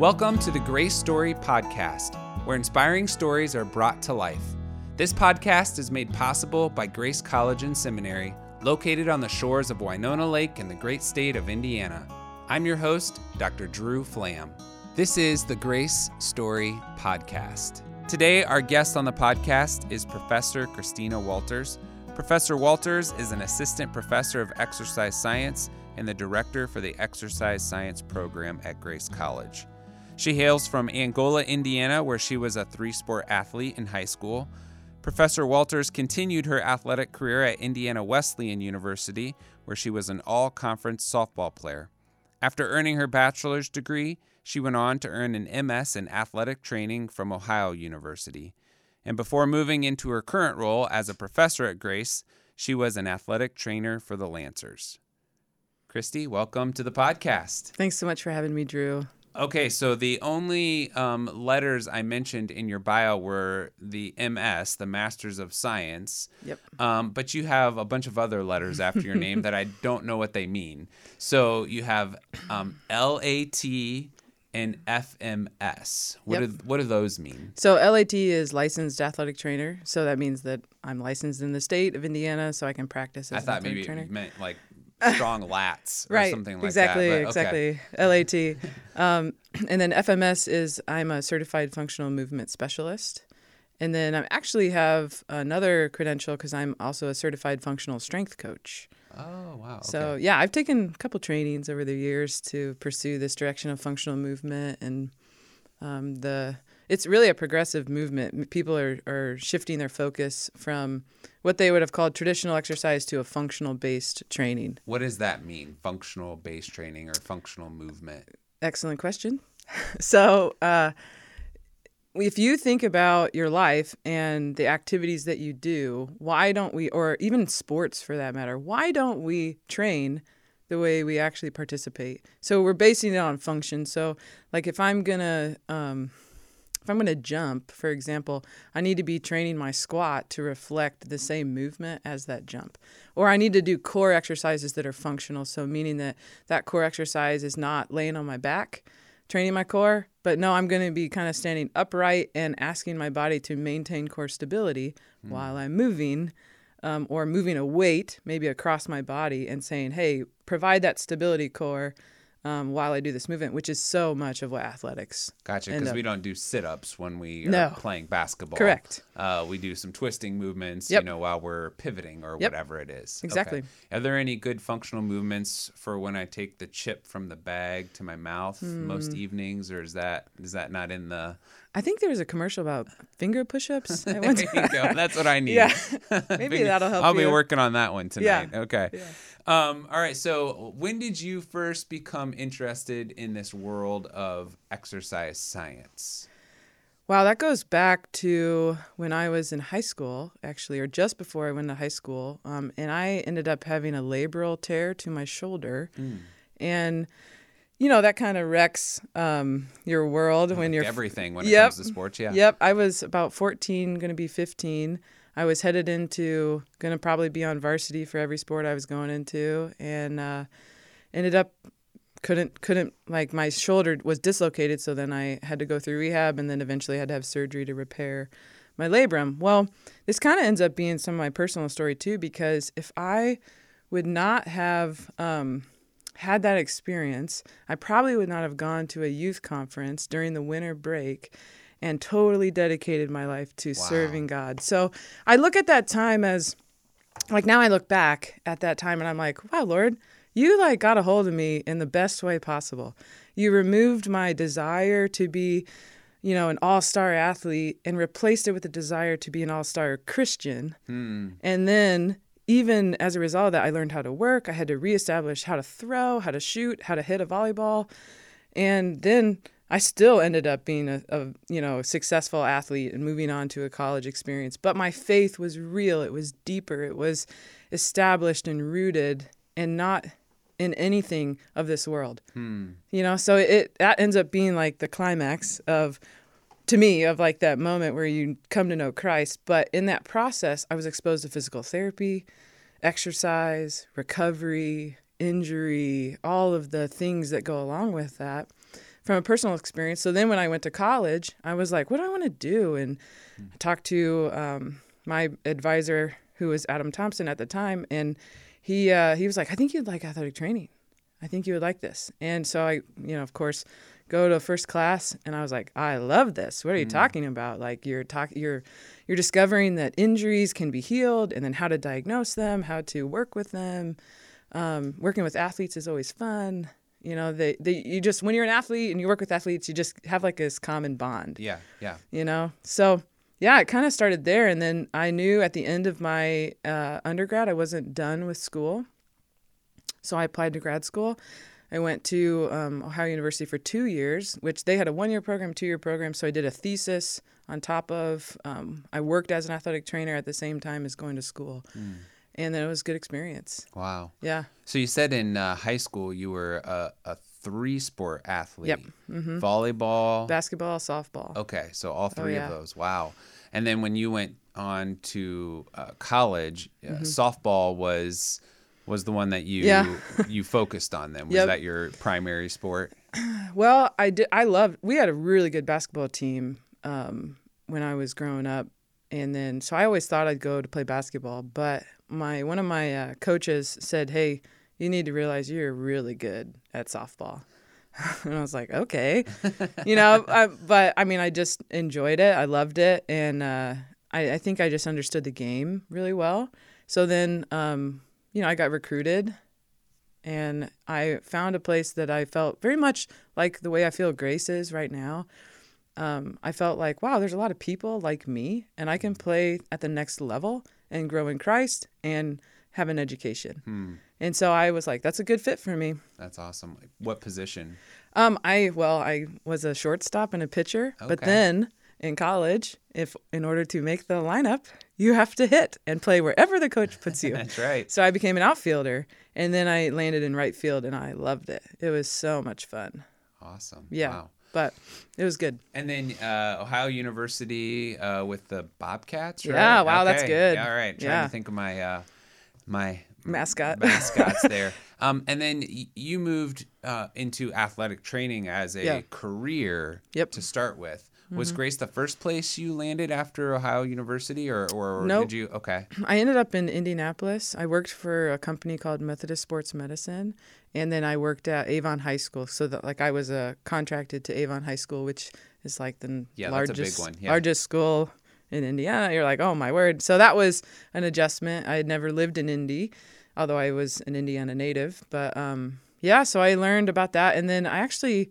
Welcome to the Grace Story Podcast, where inspiring stories are brought to life. This podcast is made possible by Grace College and Seminary, located on the shores of Winona Lake in the great state of Indiana. I'm your host, Dr. Drew Flamm. This is the Grace Story Podcast. Today, our guest on the podcast is Professor Christina Walters. Professor Walters is an assistant professor of exercise science and the director for the exercise science program at Grace College. She hails from Angola, Indiana, where she was a three sport athlete in high school. Professor Walters continued her athletic career at Indiana Wesleyan University, where she was an all conference softball player. After earning her bachelor's degree, she went on to earn an MS in athletic training from Ohio University. And before moving into her current role as a professor at Grace, she was an athletic trainer for the Lancers. Christy, welcome to the podcast. Thanks so much for having me, Drew. Okay, so the only um, letters I mentioned in your bio were the MS, the Masters of Science. Yep. Um, but you have a bunch of other letters after your name that I don't know what they mean. So you have um, LAT and FMS. What Yep. do what do those mean? So LAT is licensed athletic trainer. So that means that I'm licensed in the state of Indiana, so I can practice as I an thought athletic maybe trainer. it meant like strong lats or right. something like exactly. that. but okay. Exactly. LAT. um, and then FMS is I'm a certified functional movement specialist. And then I actually have another credential because I'm also a certified functional strength coach. Oh wow. Okay. So yeah, I've taken a couple trainings over the years to pursue this direction of functional movement, and um, the it's really a progressive movement. People are are shifting their focus from what they would have called traditional exercise to a functional based training. what does that mean? Functional based training or functional movement? Excellent question. so. Uh, if you think about your life and the activities that you do, why don't we, or even sports for that matter, why don't we train the way we actually participate? So we're basing it on function. So, like if I'm gonna, um, if I'm gonna jump, for example, I need to be training my squat to reflect the same movement as that jump, or I need to do core exercises that are functional. So meaning that that core exercise is not laying on my back training my core, but no, I'm going to be kind of standing upright and asking my body to maintain core stability while I'm moving um, or moving a weight maybe across my body and saying, hey, provide that stability core um, while I do this movement, which is so much of what athletics. Gotcha, because we don't do sit-ups when we are No. playing basketball. Correct. Uh, we do some twisting movements, Yep. you know, while we're pivoting or Yep. whatever it is. Exactly. Okay. Are there any good functional movements for when I take the chip from the bag to my mouth Hmm. most evenings, or is that is that not in the? I think there was a commercial about finger push-ups. There you go. That's what I need. Yeah. Maybe that'll help I'll be working on that one tonight. Yeah. Okay. Um, all right. So, when did you first become interested in this world of exercise science? Wow, that goes back to when I was in high school, actually, or just before I went to high school. Um, and I ended up having a labral tear to my shoulder. And, you know, that kind of wrecks um, your world when you're. Everything when it Yep. comes to sports. Yeah. Yep. I was about 14, going to be 15. I was headed into, going to probably be on varsity for every sport I was going into. And uh, ended up couldn't couldn't like my shoulder was dislocated so then i had to go through rehab and then eventually had to have surgery to repair my labrum well this kind of ends up being some of my personal story too because if i would not have um, had that experience i probably would not have gone to a youth conference during the winter break and totally dedicated my life to serving god so i look at that time as like now I look back at that time and I'm like, wow, Lord, you like got a hold of me in the best way possible. You removed my desire to be, you know, an all-star athlete and replaced it with a desire to be an all-star Christian. Hmm. And then even as a result of that, I learned how to work. I had to reestablish how to throw, how to shoot, how to hit a volleyball. And then I still ended up being a, a you know successful athlete and moving on to a college experience. But my faith was real. It was deeper. It was established and rooted, and not in anything of this world. Hmm. You know, so it that ends up being like the climax of to me of like that moment where you come to know Christ. But in that process, I was exposed to physical therapy, exercise, recovery, injury, all of the things that go along with that. from a personal experience. So then when I went to college, I was like, what do I want to do? And I talked to um, my advisor, who was Adam Thompson at the time, and he uh, he was like, I think you'd like athletic training. I think you would like this. And so I, you know, of course, go to first class, and I was like, I love this. What are you Mm. talking about? Like you're talking, you're you're discovering that injuries can be healed, and then how to diagnose them, how to work with them. Um, working with athletes is always fun. You know, they, they you just when you're an athlete and you work with athletes, you just have like this common bond Yeah, yeah. you know so yeah it kind of started there and then i knew at the end of my uh, undergrad i wasn't done with school so i applied to grad school i went to um, ohio university for two years which they had a one-year program two-year program so i did a thesis on top of um, i worked as an athletic trainer at the same time as going to school and then it was a good experience Wow. yeah So you said in uh, high school you were a, a three-sport athlete. Yep. Mm-hmm. Volleyball. basketball softball Okay, so all three yeah. of those. Wow. And then when you went on to uh, college, uh, softball was was the one that you. Yeah. you focused on. Then was Yep. that your primary sport? Well, I did. I loved. We had a really good basketball team um, when I was growing up, and then so I always thought I'd go to play basketball. But my one of my uh, coaches said, "Hey, you need to realize you're really good at softball." and I was like, "Okay," you know. I, but I mean, I just enjoyed it. I loved it, and uh, I, I think I just understood the game really well. So then, um, you know, I got recruited and I found a place that I felt very much like the way I feel Grace is right now. Um, I felt like, wow, there's a lot of people like me, and I can play at the next level and grow in Christ and have an education. Hmm, And so I was like, that's a good fit for me. that's awesome. What position? Um, I well, I was a shortstop and a pitcher, but then in college, if in order to make the lineup, you have to hit and play wherever the coach puts you. That's right. So I became an outfielder, and then I landed in right field, and I loved it. It was so much fun. Awesome. Yeah, Wow. but it was good. And then uh, Ohio University uh, with the Bobcats, right? Yeah, wow, that's good. Yeah, all right. Trying Yeah. to think of my uh, my Mascot. mascots there. Um, and then y- you moved uh, into athletic training as a Yeah. career Yep. To start with. Was Grace the first place you landed after Ohio University, or or Nope. did you? Okay, I ended up in Indianapolis. I worked for a company called Methodist Sports Medicine, and then I worked at Avon High School. So that like I was uh, contracted to Avon High School, which is like the Yeah, that's a big largest one, yeah. largest school in Indiana. You're like, oh my word! So that was an adjustment. I had never lived in Indy, although I was an Indiana native. But um, yeah, so I learned about that, and then I actually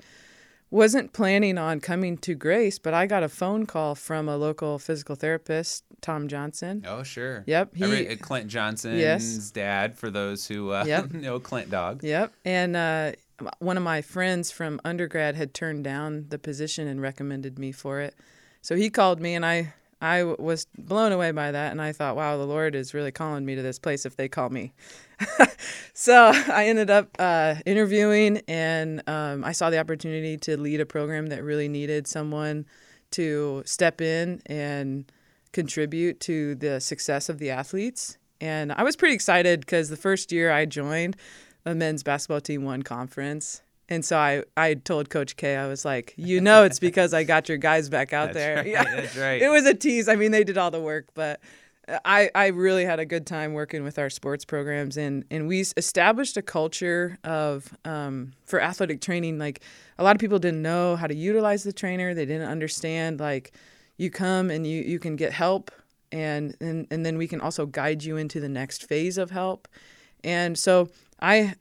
wasn't planning on coming to Grace, but I got a phone call from a local physical therapist, Tom Johnson. oh sure. Yep, he- Every, uh, Clint Johnson's dad, for those who uh, Yep. know Clint Dog. Yep. And uh, one of my friends from undergrad had turned down the position and recommended me for it. So he called me, and I I was blown away by that, and I thought, wow, the Lord is really calling me to this place if they call me. so I ended up uh, interviewing, and um, I saw the opportunity to lead a program that really needed someone to step in and contribute to the success of the athletes. And I was pretty excited because the first year I joined, the men's basketball team won conference. And so I, I told Coach K, I was like, you know, it's because I got your guys back out there. right, Yeah. that's right. It was a tease. I mean, they did all the work, but I, I really had a good time working with our sports programs. And, and we established a culture of, um, for athletic training. Like a lot of people didn't know how to utilize the trainer. They didn't understand, like, you come and you, you can get help. And, and, and then we can also guide you into the next phase of help. And so I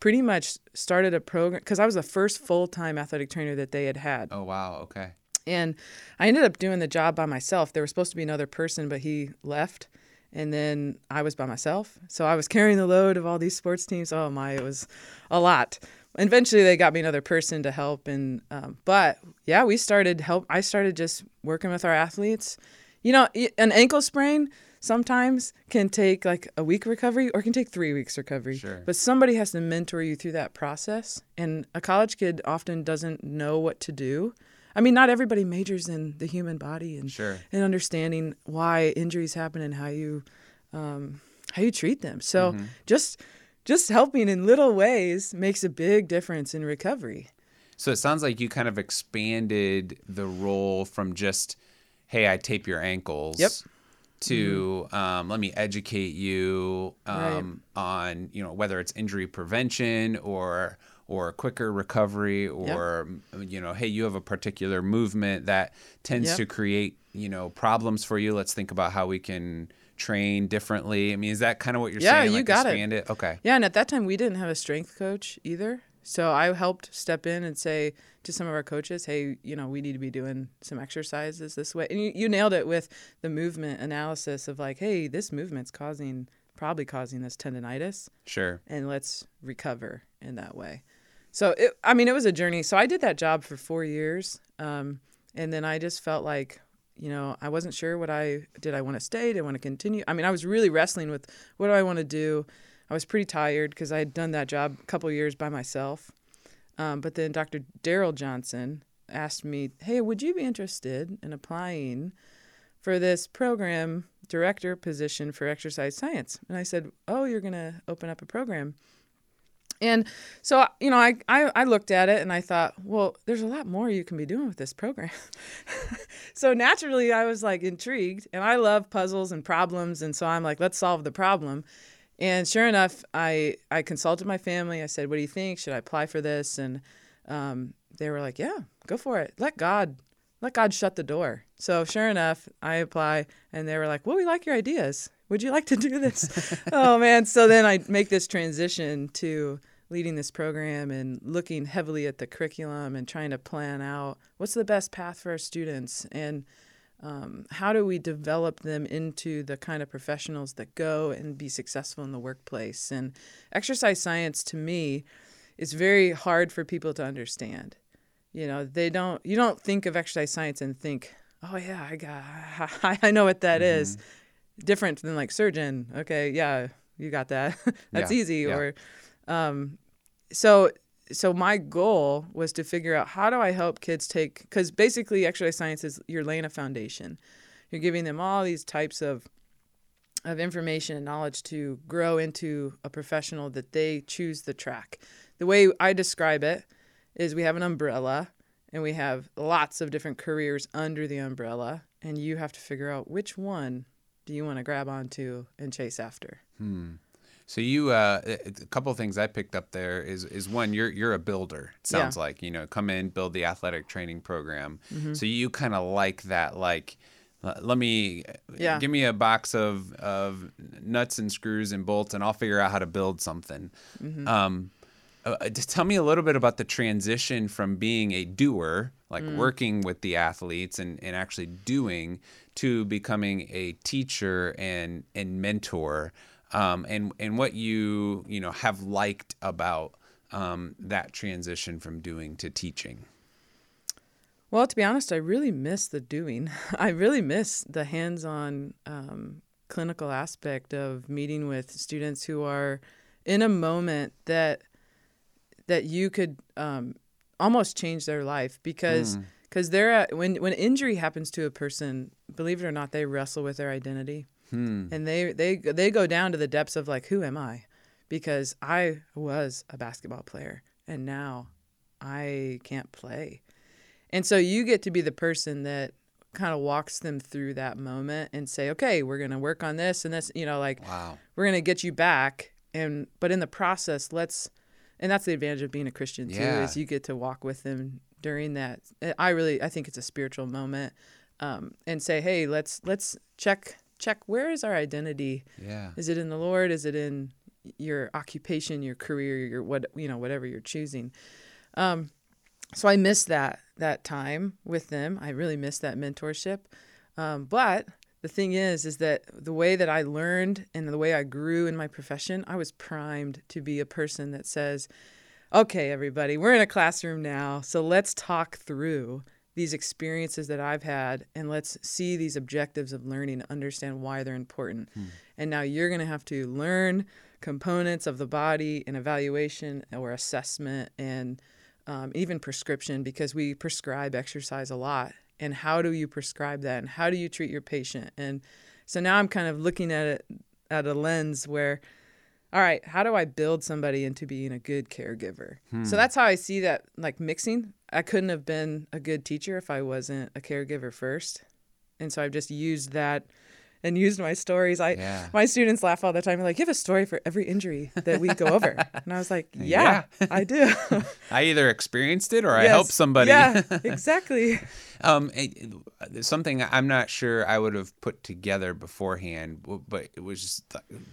pretty much started a program because I was the first full time athletic trainer that they had had. Oh wow. Okay. And I ended up doing the job by myself. There was supposed to be another person, but he left. And then I was by myself. So I was carrying the load of all these sports teams. Oh my, it was a lot. Eventually, they got me another person to help. And, um, but yeah, we started help. I started just working with our athletes. You know, an ankle sprain sometimes can take like a week recovery or can take three weeks recovery. Sure. But somebody has to mentor you through that process. And a college kid often doesn't know what to do. I mean, not everybody majors in the human body and Sure. and understanding why injuries happen and how you um, how you treat them. So Mm-hmm. just just helping in little ways makes a big difference in recovery. So it sounds like you kind of expanded the role from just, hey, I tape your ankles. Yep. To um, let me educate you um, on you know whether it's injury prevention or or quicker recovery or you know hey you have a particular movement that tends Yep. to create you know problems for you. Let's think about how we can train differently. I mean, is that kind of what you're Yeah, saying? you like got it. it. Okay. Yeah, and at that time we didn't have a strength coach either. So I helped step in and say to some of our coaches, "Hey, you know, we need to be doing some exercises this way." And you, you nailed it with the movement analysis of like, "Hey, this movement's causing probably causing this tendonitis, Sure. and let's recover in that way." So it, I mean, it was a journey. So I did that job for four years, um, and then I just felt like, you know, I wasn't sure what I did. I want to stay? Did I want to continue? I mean, I was really wrestling with what do I want to do. I was pretty tired because I had done that job a couple years by myself. Um, but then Dr. Daryl Johnson asked me, "Hey, would you be interested in applying for this program director position for exercise science?" And I said, "Oh, you're going to open up a program." And so, you know, I, I, I looked at it and I thought, well, there's a lot more you can be doing with this program. so naturally, I was like intrigued and I love puzzles and problems. And so I'm like, let's solve the problem. And sure enough, I, I consulted my family. I said, what do you think? Should I apply for this? And um, they were like, yeah, go for it. Let God, let God shut the door. So sure enough, I apply and they were like, well, we like your ideas. Would you like to do this? oh man. So then I make this transition to leading this program and looking heavily at the curriculum and trying to plan out what's the best path for our students and um, how do we develop them into the kind of professionals that go and be successful in the workplace? And exercise science to me is very hard for people to understand. You know they don't you don't think of exercise science and think oh yeah i got i know what that is. Different than like surgeon okay yeah you got that. That's Yeah, easy yeah. or um, so so my goal was to figure out how do I help kids take because basically exercise science is you're laying a foundation. You're giving them all these types of of information and knowledge to grow into a professional that they choose the track. The way I describe it is we have an umbrella and we have lots of different careers under the umbrella and you have to figure out which one do you want to grab onto and chase after. Hmm. So you, uh, a couple of things I picked up there is is one, you're you're a builder. It sounds Yeah. like you know, come in, build the athletic training program. Mm-hmm. So you kind of like that, like. uh, Let me Yeah. give me a box of, of nuts and screws and bolts, and I'll figure out how to build something. Mm-hmm. Um, uh, just tell me a little bit about the transition from being a doer, like Mm. working with the athletes and, and actually doing, to becoming a teacher and and mentor, um, and and what you you know have liked about um, that transition from doing to teaching. Well, to be honest, I really miss the doing. I really miss the hands on um, clinical aspect of meeting with students who are in a moment that that you could um, almost change their life because because they're at, when when injury happens to a person, believe it or not, they wrestle with their identity and they they they go down to the depths of like who am I because I was a basketball player and now I can't play. And so you get to be the person that kind of walks them through that moment and say, okay, we're going to work on this and this, you know, like Wow. we're going to get you back. And, but in the process, let's, and that's the advantage of being a Christian too, Yeah. is you get to walk with them during that. I really, I think it's a spiritual moment um, and say, hey, let's, let's check, check where is our identity? Yeah. Is it in the Lord? Is it in your occupation, your career, your what you know, whatever you're choosing? Um, so I miss that that time with them. I really miss that mentorship. Um, but the thing is, is that the way that I learned and the way I grew in my profession, I was primed to be a person that says, "Okay, everybody, we're in a classroom now, so let's talk through." These experiences that I've had, and let's see these objectives of learning, understand why they're important. And now you're going to have to learn components of the body and evaluation or assessment and um, even prescription because we prescribe exercise a lot. And how do you prescribe that? And how do you treat your patient? And so now I'm kind of looking at it at a lens where all right, how do I build somebody into being a good caregiver? So that's how I see that like mixing. I couldn't have been a good teacher if I wasn't a caregiver first. And so I've just used that and used my stories. I Yeah. my students laugh all the time. They're like, "You have a story for every injury that we go over." and I was like, "Yeah, I do." I either experienced it or I helped somebody. Yeah, exactly. Um, it- it- something I'm not sure I would have put together beforehand, but it was just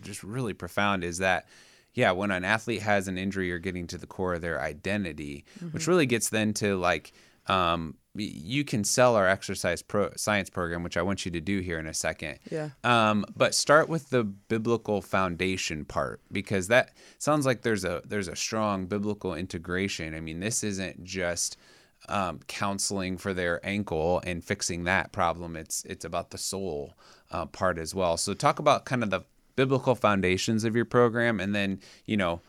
just really profound. Is that yeah, when an athlete has an injury, you're getting to the core of their identity, which really gets then to like um, you can sell our exercise pro science program, which I want you to do here in a second. Yeah. Um, but start with the biblical foundation part because that sounds like there's a there's a strong biblical integration. I mean, this isn't just um, counseling for their ankle and fixing that problem. It's it's about the soul uh, part as well. So talk about kind of the biblical foundations of your program, and then you know.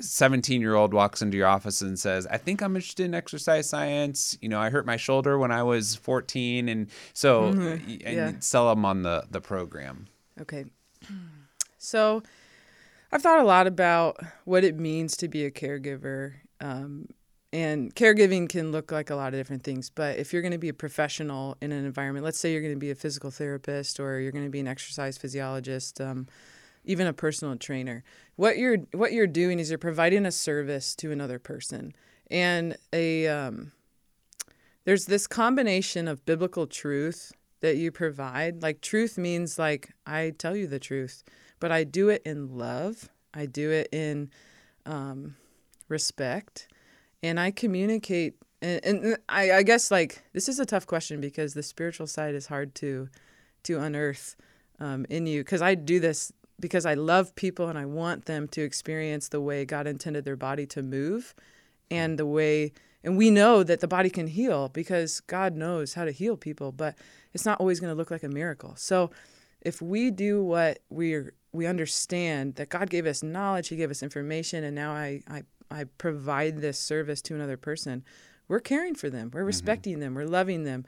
17 year old walks into your office and says, I think I'm interested in exercise science. You know, I hurt my shoulder when I was 14. And so, y- and Yeah. sell them on the, the program. Okay. So I've thought a lot about what it means to be a caregiver. Um, and caregiving can look like a lot of different things. But if you're going to be a professional in an environment, let's say you're going to be a physical therapist or you're going to be an exercise physiologist, um, even a personal trainer, what you're what you're doing is you're providing a service to another person. And a um, there's this combination of biblical truth that you provide. Like truth means like I tell you the truth, but I do it in love. I do it in um, respect, and I communicate. And, and I, I guess like this is a tough question because the spiritual side is hard to to unearth um, in you because I do this because I love people and I want them to experience the way God intended their body to move and the way and we know that the body can heal because God knows how to heal people but it's not always going to look like a miracle. So if we do what we're we understand that God gave us knowledge, he gave us information and now I I I provide this service to another person, we're caring for them. We're respecting them. We're loving them.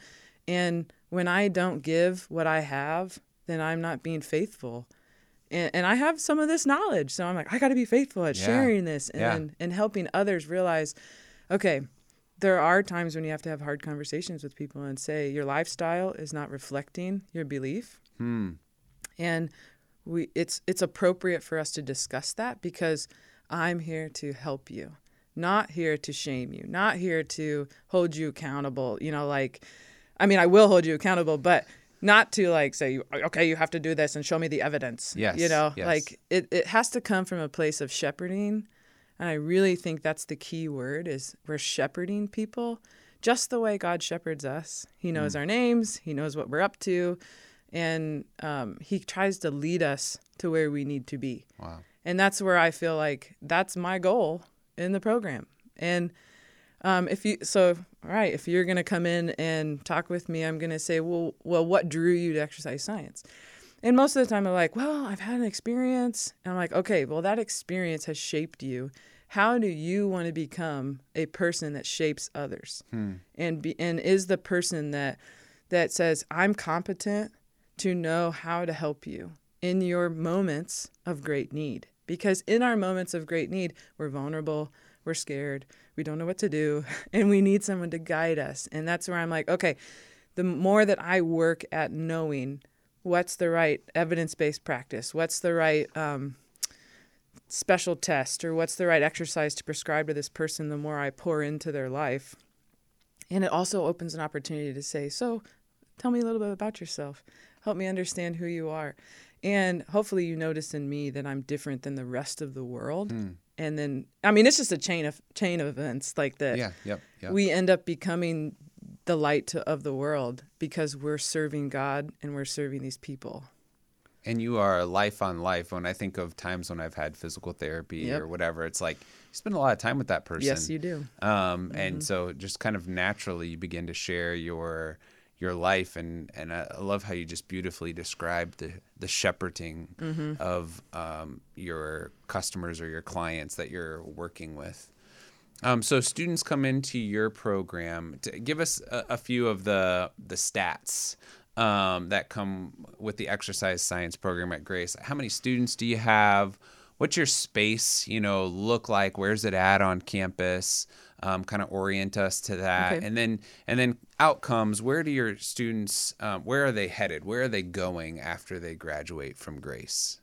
And when I don't give what I have, then I'm not being faithful. And, and I have some of this knowledge. So I'm like, I got to be faithful at Yeah. sharing this and, Yeah. and helping others realize, okay, there are times when you have to have hard conversations with people and say, your lifestyle is not reflecting your belief. Hmm. And we it's it's appropriate for us to discuss that because I'm here to help you, not here to shame you, not here to hold you accountable, you know, like I mean, I will hold you accountable, but not to like say, okay, you have to do this and show me the evidence. Yes, You know, yes. like it, it has to come from a place of shepherding. And I really think that's the key word is we're shepherding people just the way God shepherds us. He knows Mm. our names, he knows what we're up to, and um, he tries to lead us to where we need to be. Wow. And that's where I feel like that's my goal in the program. And um, if you so all right, if you're gonna come in and talk with me, I'm gonna say, well, well, what drew you to exercise science? And most of the time, I'm like, well, I've had an experience, and I'm like, okay, well, that experience has shaped you. How do you want to become a person that shapes others? And be and is the person that that says, I'm competent to know how to help you in your moments of great need. Because in our moments of great need, we're vulnerable, we're scared, we don't know what to do, and we need someone to guide us. And that's where I'm like, okay, the more that I work at knowing what's the right evidence based practice, what's the right um, special test, or what's the right exercise to prescribe to this person, the more I pour into their life. And it also opens an opportunity to say, so tell me a little bit about yourself. Help me understand who you are. And hopefully you notice in me that I'm different than the rest of the world. And then I mean it's just a chain of chain of events like that. Yeah. Yep. Yep. We end up becoming the light to, of the world because we're serving God and we're serving these people. and you are life on life. When I think of times when I've had physical therapy Yep. or whatever, it's like you spend a lot of time with that person. Yes, you do. Um, And so just kind of naturally you begin to share your your life and and I love how you just beautifully described the the shepherding of um, your customers or your clients that you're working with. Um, so students come into your program. To give us a, a few of the the stats um, that come with the exercise science program at Grace. How many students do you have? what's your space you know look like where's it at on campus um, kind of orient us to that Okay. and then and then outcomes where do your students um, where are they headed where are they going after they graduate from grace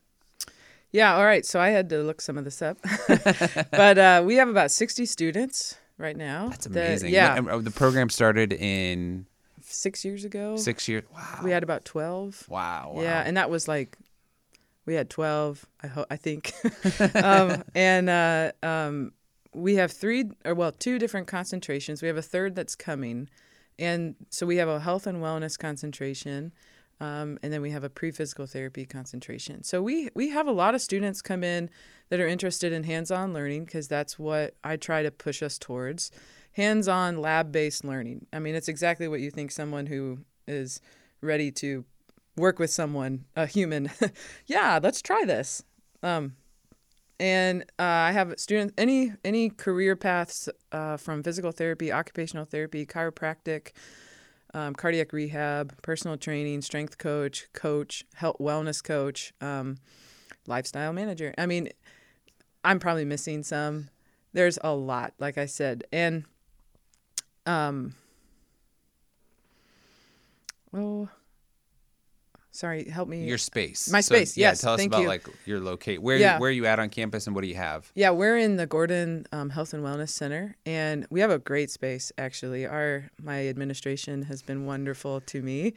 Yeah, all right. So I had to look some of this up. but uh, we have about 60 students right now. that's that- amazing yeah. Uh, the program started in Six years ago, six years wow we had about 12. wow, wow. Yeah, and that was like, we had 12, I, ho- I think. um, and uh, um, we have three, or well, two different concentrations. We have a third that's coming. And so we have a health and wellness concentration. Um, and then we have a pre-physical therapy concentration. So we we have a lot of students come in that are interested in hands-on learning because that's what I try to push us towards. Hands-on lab-based learning. I mean, it's exactly what you think someone who is ready to work with someone, a human. yeah, let's try this. Um, and uh, I have students any any career paths uh, from physical therapy, occupational therapy, chiropractic, um, cardiac rehab, personal training, strength coach, coach, health wellness coach, um, lifestyle manager. I mean, I'm probably missing some. There's a lot, like I said, and um, oh, sorry, help me. your space My So, space, yeah yes, tell us thank about you. like your locate where Yeah. where are you at on campus and what do you have Yeah, we're in the Gordon um, Health and Wellness Center, and we have a great space. Actually, our my administration has been wonderful to me,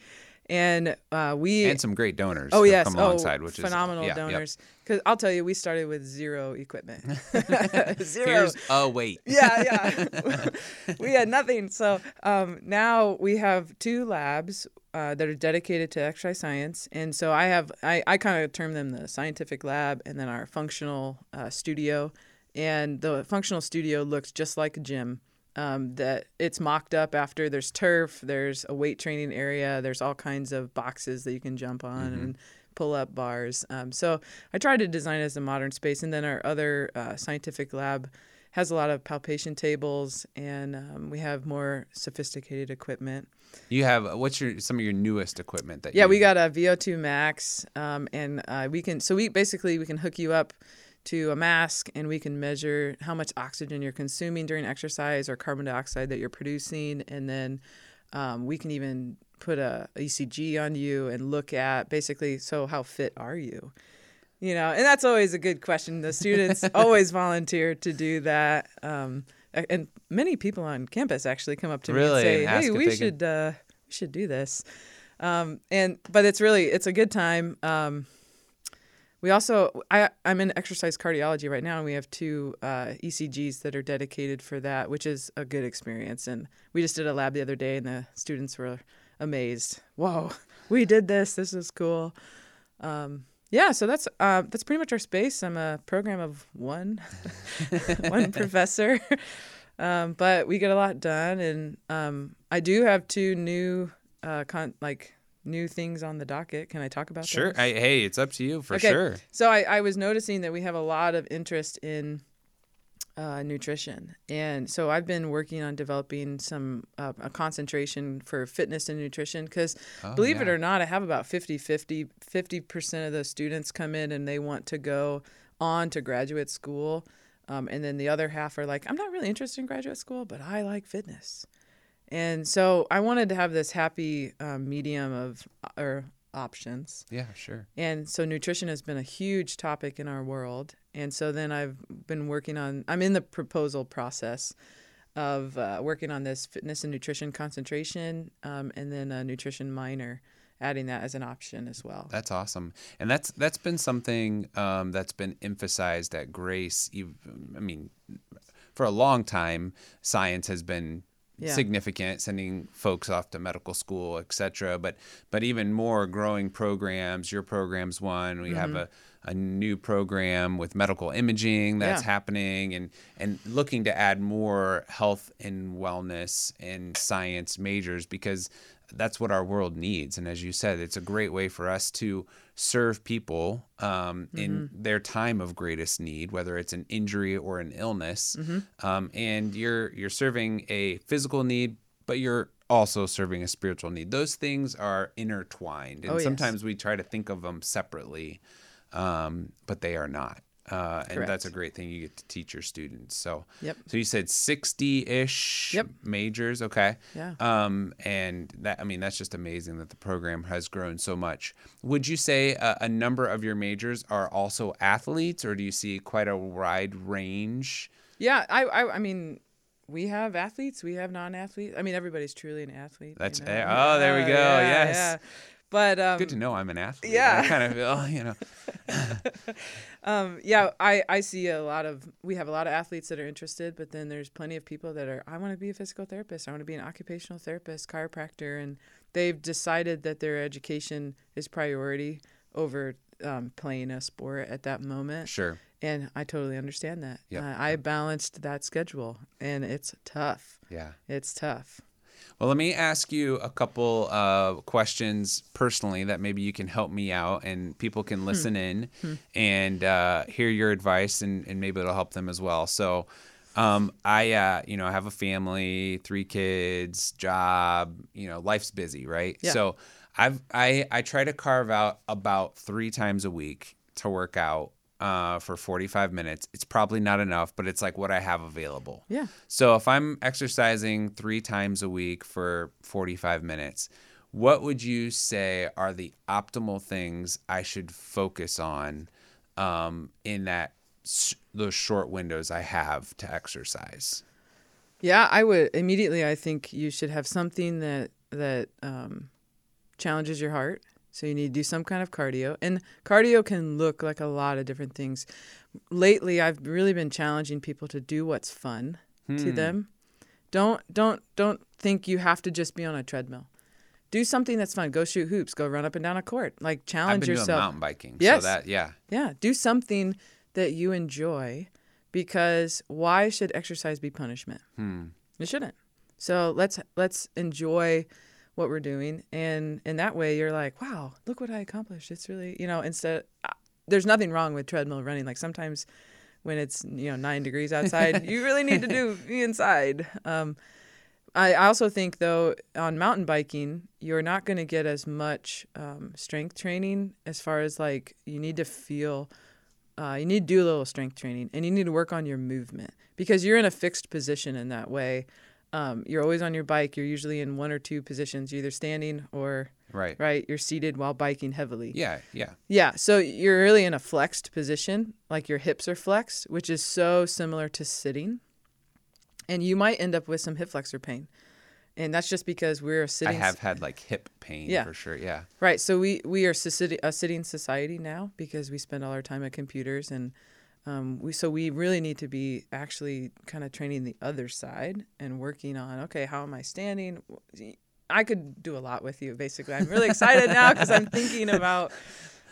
and uh, we and some great donors oh yes, come oh alongside which phenomenal is yeah, yep. Because I'll tell you, we started with zero equipment, zero. Here's a weight. yeah, yeah. we had nothing. So um, now we have two labs uh, that are dedicated to exercise science, and so I have I, I kind of term them the scientific lab, and then our functional uh, studio. And the functional studio looks just like a gym. Um, that it's mocked up after there's turf, there's a weight training area, there's all kinds of boxes that you can jump on and pull up bars. Um, so I try to design as a modern space, and then our other uh, scientific lab has a lot of palpation tables, and um, we have more sophisticated equipment. You have what's your some of your newest equipment that you Yeah, we got a VO2 max, um, and uh, we can so we basically we can hook you up to a mask, and we can measure how much oxygen you're consuming during exercise or carbon dioxide that you're producing, and then um, we can even put a ECG on you and look at basically so how fit are you. You know, and that's always a good question. The students always volunteer to do that. Um, and many people on campus actually come up to me Really? and say, And "Hey, we can- should uh, we should do this." Um, and but it's really it's a good time. Um, we also I I'm in exercise cardiology right now, and we have two uh, ECGs that are dedicated for that, which is a good experience. And we just did a lab the other day, and the students were amazed. Whoa, we did this! This is cool. Um, yeah, so that's uh, that's pretty much our space. I'm a program of one, one professor, um, but we get a lot done, and um, I do have two new uh, con- like new things on the docket. Can I talk about Sure. I, hey, it's up to you for Okay. sure. So I, I was noticing that we have a lot of interest in uh, nutrition, and so I've been working on developing some uh, a concentration for fitness and nutrition because Oh, believe it or not, I have about 50 50 percent of the students come in and they want to go on to graduate school, um, and then the other half are like, I'm not really interested in graduate school, but I like fitness. And so I wanted to have this happy um, medium of or options. Yeah, sure. And so nutrition has been a huge topic in our world. And so then I've been working on, I'm in the proposal process of uh, working on this fitness and nutrition concentration um, and then a nutrition minor, adding that as an option as well. That's awesome, and that's that's been something um, that's been emphasized at Grace. ev- I mean, for a long time, science has been Yeah. significant, sending folks off to medical school, et cetera. But but even more growing programs. Your program's one. We have a a new program with medical imaging that's Yeah. happening, and and looking to add more health and wellness and science majors because that's what our world needs. And as you said, it's a great way for us to serve people um, in their time of greatest need, whether it's an injury or an illness. Um, and you're you're serving a physical need, but you're also serving a spiritual need. Those things are intertwined, and Oh, yes. sometimes we try to think of them separately, um, but they are not. Uh, and that's a great thing you get to teach your students. So, Yep. so you said 60 ish Yep. majors. Okay. Yeah. Um, and that, I mean, that's just amazing that the program has grown so much. Would you say a, a number of your majors are also athletes, or do you see quite a wide range? Yeah, I, I, I mean, we have athletes, we have non-athletes. I mean, everybody's truly an athlete. you That's- know? eh, oh, there we go, Yeah, yes. yeah. But um, Good to know I'm an athlete. yeah. I kind of feel, you know. um, yeah, I, I see a lot of we have a lot of athletes that are interested, but then there's plenty of people that are I want to be a physical therapist, I want to be an occupational therapist, chiropractor, and they've decided that their education is priority over um, playing a sport at that moment. Sure. And I totally understand that. Yep. Uh, I balanced that schedule, and it's tough. Yeah. It's tough. Well, let me ask you a couple uh, questions personally that maybe you can help me out and people can listen in and uh, hear your advice and, and maybe it'll help them as well. So, um, I, uh, you know, have a family, three kids, job, you know, life's busy, right? Yeah. So I've, I, I try to carve out about three times a week to work out uh, for 45 minutes. It's probably not enough, but it's like what I have available. Yeah. So if I'm exercising three times a week for 45 minutes, what would you say are the optimal things I should focus on um, in that those short windows I have to exercise? Yeah, I would immediately. I think you should have something that that um, challenges your heart. So you need to do some kind of cardio, and cardio can look like a lot of different things. Lately, I've really been challenging people to do what's fun to them. Don't don't don't think you have to just be on a treadmill. Do something that's fun. Go shoot hoops. Go run up and down a court. Like I've challenge been yourself. doing mountain biking. Yes. So that yeah. Yeah, do something that you enjoy because why should exercise be punishment? Hmm. It shouldn't. So let's let's enjoy what we're doing and in that way you're like, wow, look what I accomplished. It's really, you know, instead uh, there's nothing wrong with treadmill running. Like sometimes when it's, you know, 9 degrees outside, you really need to do be inside. Um I also think, though, on mountain biking, you're not going to get as much um, strength training as far as like you need to feel, uh, you need to do a little strength training and you need to work on your movement because you're in a fixed position in that way. Um, you're always on your bike. You're usually in one or two positions, you're either standing or Right. right. You're seated while biking heavily. Yeah. Yeah. Yeah, so you're really in a flexed position, like your hips are flexed, which is so similar to sitting. And you might end up with some hip flexor pain. And that's just because we're sitting I have had like hip pain Yeah. for sure. Yeah. Right. So we we are a sitting society now because we spend all our time at computers and um, we so we really need to be actually kind of training the other side and working on okay how am I standing? I could do a lot with you. Basically, I'm really excited now because I'm thinking about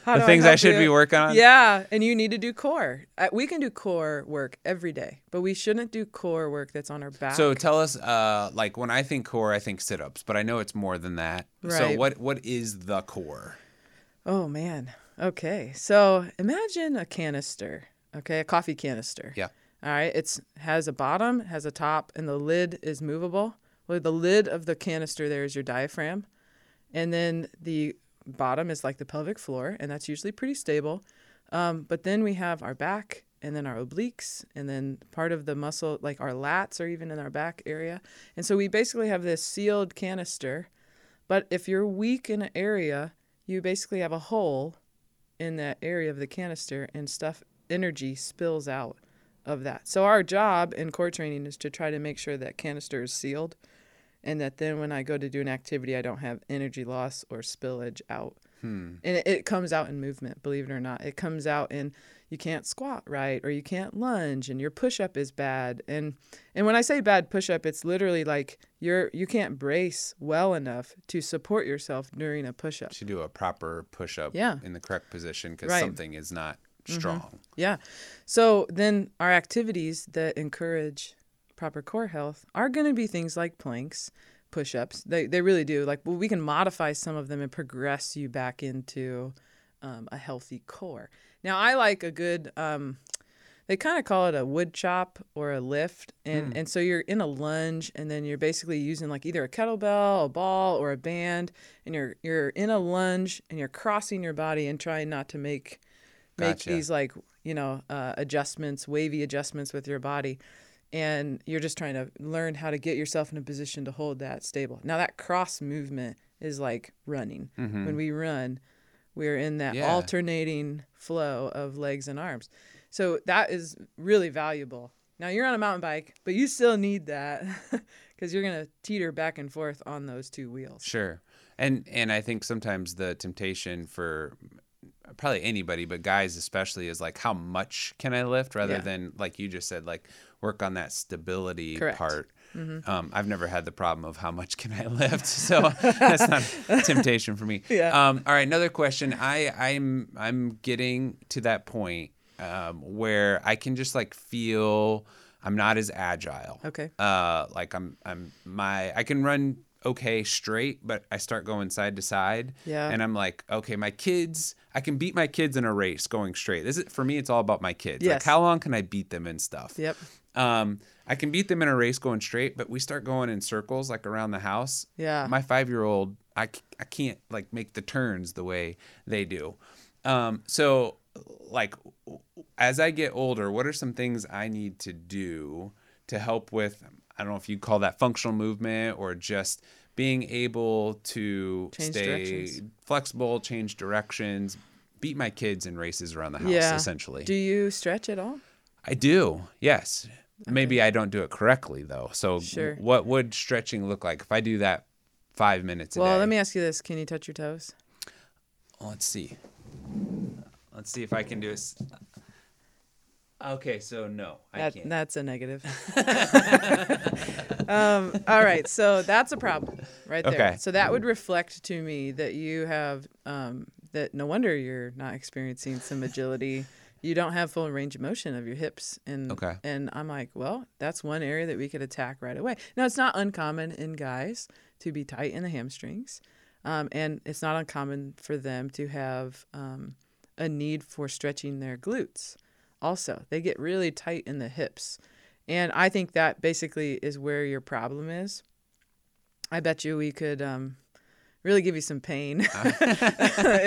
how The do things I help should you? be working on. Yeah, and you need to do core. We can do core work every day, but we shouldn't do core work that's on our back. So tell us, uh, like when I think core, I think sit-ups, but I know it's more than that. Right. So what what is the core? Oh man. Okay. So imagine a canister. Okay, a coffee canister. Yeah. All right. It's has a bottom, has a top, and the lid is movable. Well, the lid of the canister there is your diaphragm, and then the bottom is like the pelvic floor, and that's usually pretty stable. Um, but then we have our back, and then our obliques, and then part of the muscle, like our lats, are even in our back area. And so we basically have this sealed canister. But if you're weak in an area, you basically have a hole in that area of the canister, and stuff energy spills out of that. So our job in core training is to try to make sure that canister is sealed and that then when I go to do an activity I don't have energy loss or spillage out. Hmm. And it, it comes out in movement, believe it or not. It comes out in you can't squat right or you can't lunge and your push up is bad. And and when I say bad push up, it's literally like you're you can't brace well enough to support yourself during a push up. To do a proper push-up Yeah. in the correct position because Right. something is not strong. Yeah. So then our activities that encourage proper core health are going to be things like planks, push ups. They, they really do. Like, well, we can modify some of them and progress you back into um, a healthy core. Now, I like a good, um, they kind of call it a wood chop or a lift. And, and so you're in a lunge and then you're basically using like either a kettlebell, a ball, or a band. And you're, you're in a lunge and you're crossing your body and trying not to make make Gotcha. these like you know uh, adjustments, wavy adjustments with your body, and you're just trying to learn how to get yourself in a position to hold that stable. Now that cross movement is like running. When we run, we're in that Mm-hmm. Yeah. alternating flow of legs and arms. So that is really valuable. Now you're on a mountain bike, but you still need that because you're gonna teeter back and forth on those two wheels. Sure. And and I think sometimes the temptation for probably anybody, but guys especially, is like how much can I lift rather Yeah. than like you just said, like work on that stability Correct. part. Um, I've never had the problem of how much can I lift, so that's not a temptation for me. Yeah. Um, all right, another question. I I'm I'm getting to that point um, where I can just like feel I'm not as agile. Okay. Uh, like I'm I'm my I can run okay straight, but I start going side to side. Yeah. And I'm like, okay, my kids, I can beat my kids in a race going straight. This is for me. It's all about my kids. Like Yes. how long can I beat them and stuff. Yep. Um, I can beat them in a race going straight, but we start going in circles like around the house. Yeah. My five year old, I, I can't like make the turns the way they do. Um, so like as I get older, what are some things I need to do to help with I don't know if you call that functional movement or just being able to Change stay flexible, change directions, beat my kids in races around the house Yeah. essentially. Do you stretch at all? I do. Yes. Maybe I don't do it correctly though. So Sure. what would stretching look like if I do that 5 minutes a day? Well, let me ask you this: Can you touch your toes? Let's see. Let's see if I can do it. Okay, so no, I That, can't. that's a negative. um, all right, so that's a problem right there. Okay. So that would reflect to me that you have um, that. No wonder you're not experiencing some agility. You don't have full range of motion of your hips, and Okay. and I'm like, well, that's one area that we could attack right away. Now it's not uncommon in guys to be tight in the hamstrings, um, and it's not uncommon for them to have um, a need for stretching their glutes also they get really tight in the hips. And i think that basically is where your problem is. I bet you we could um, really give you some pain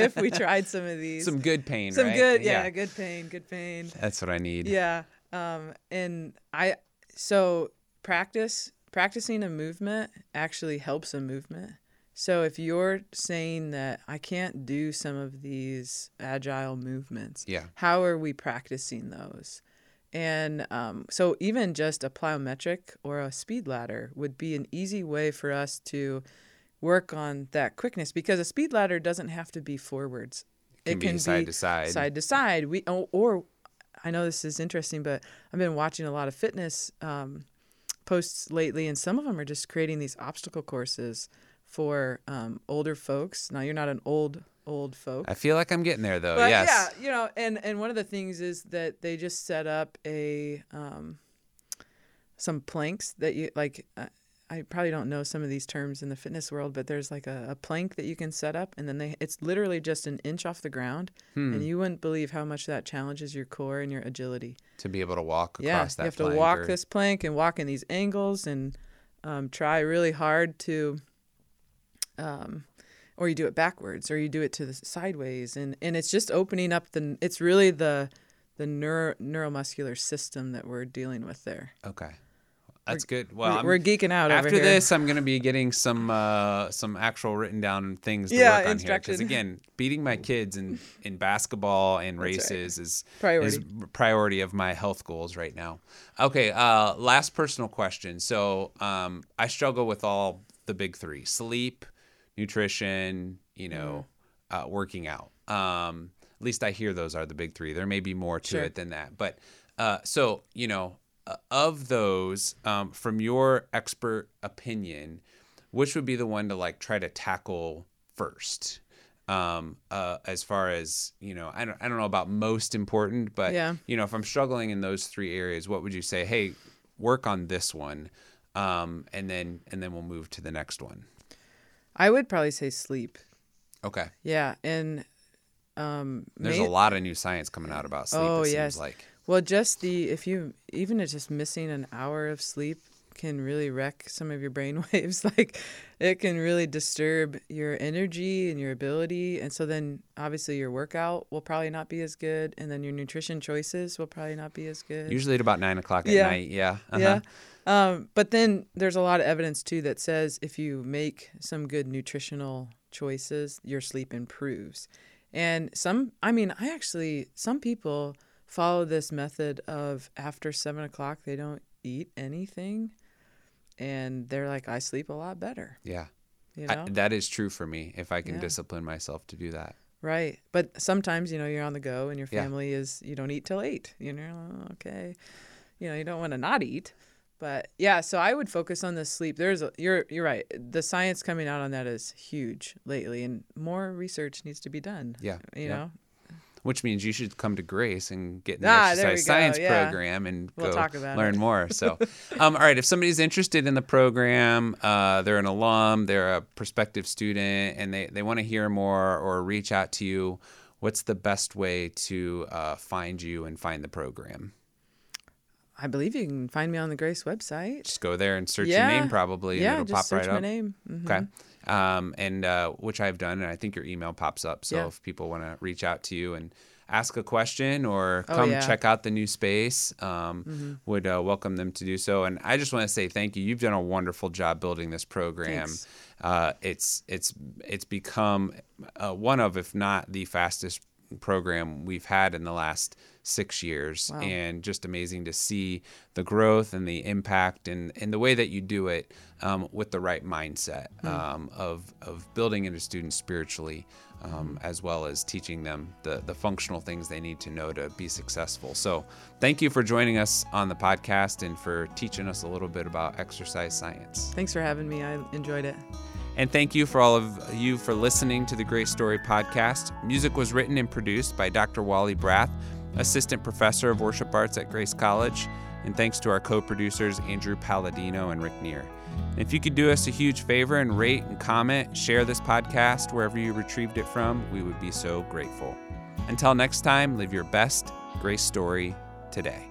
if we tried some of these. Some good pain, Some right? good yeah, good pain good pain. That's what I need. yeah um, and i so practice practicing a movement actually helps a movement so if you're saying that i can't do some of these agile movements Yeah. how are we practicing those and um, so even just a plyometric or a speed ladder would be an easy way for us to work on that quickness because a speed ladder doesn't have to be forwards It Can be side to side. side to side we or, or i know this is interesting but i've been watching a lot of fitness um, posts lately and some of them are just creating these obstacle courses for um, older folks now you're not an old old folk I feel like I'm getting there though. but yes. yeah, you know, and and one of the things is that they just set up a um, some planks that you like. Uh, I probably don't know some of these terms in the fitness world, but there's like a, a plank that you can set up, and then they it's literally just an inch off the ground, Hmm. and you wouldn't believe how much that challenges your core and your agility. To be able to walk Yeah, that you have to walk or- this plank and walk in these angles and um, try really hard to, um, or you do it backwards or you do it to the sideways, and and it's just opening up the. It's really the the neuro, neuromuscular system that we're dealing with there. Okay. That's good. Well, we're, we're geeking out after over here. this, I'm going to be getting some uh, some actual written down things to Yeah, work on here. Because again, beating my kids in, in basketball and That's right. races is Priority. is priority of my health goals right now. Okay, uh, last personal question. So um, I struggle with all the big three: sleep, nutrition, you know, Mm-hmm. uh, working out. Um, at least I hear those are the big three. There may be more to Sure. it than that, but uh, so you know, uh, of those, um, from your expert opinion, which would be the one to like try to tackle first? Um, uh, as far as you know, I don't, I don't know about most important, but Yeah. you know, if I'm struggling in those three areas, what would you say? Hey, work on this one, um, and then and then we'll move to the next one. I would probably say sleep. Okay. Yeah, and um, There's ma- a lot of new science coming out about sleep. Oh, it seems yes. like Well, just the if you even it's just missing an hour of sleep can really wreck some of your brain waves. like it can really disturb your energy and your ability. And so then obviously your workout will probably not be as good. And then your nutrition choices will probably not be as good. Usually at about nine o'clock at Yeah. night. Yeah. Uh-huh. Yeah. Um, but then there's a lot of evidence too that says if you make some good nutritional choices, your sleep improves. And some, I mean, I actually, some people follow this method of after seven o'clock, they don't eat anything. And they're like, I sleep a lot better, Yeah. you I- know? that is true for me if I can Yeah. discipline myself to do that. Right. But sometimes, you know, you're on the go and your Yeah. family is, you don't eat till eight. You know, "Oh, okay. You know, you don't want to not eat. But yeah, so I would focus on the sleep. There's a, you're you're right. The science coming out on that is huge lately and more research needs to be done. Yeah. You yeah. know. Which means you should come to Grace and get in the Ah, exercise science yeah. program and We'll go learn it. more. So, um, all right, if somebody's interested in the program, uh, they're an alum, they're a prospective student, and they, they want to hear more or reach out to you, what's the best way to uh, find you and find the program? I believe you can find me on the Grace website. Just go there and search Yeah. your name probably, and it'll just pop search right my up. name. Mhm. Okay. Um, and uh, which I've done, and I think your email pops up. So Yeah. if people want to reach out to you and ask a question or Oh, come yeah. Mm-hmm. check out the new space, um, would uh, welcome them to do so. And I just want to say thank you. You've done a wonderful job building this program. Thanks. Uh, it's it's it's become uh, one of, if not the fastest program we've had in the last six years Wow. and just amazing to see the growth and the impact and, and the way that you do it um, with the right mindset Hmm. um, of, of building into students spiritually um, as well as teaching them the, the functional things they need to know to be successful so thank you for joining us on the podcast and for teaching us a little bit about exercise science Thanks for having me. I enjoyed it. And thank you for all of you for listening to the Grace Story podcast. Music was written and produced by Dr. Wally Brath, Assistant Professor of Worship Arts at Grace College. And thanks to our co producers, Andrew Palladino and Rick Neer. And if you could do us a huge favor and rate and comment, share this podcast wherever you retrieved it from, we would be so grateful. Until next time, live your best Grace Story today.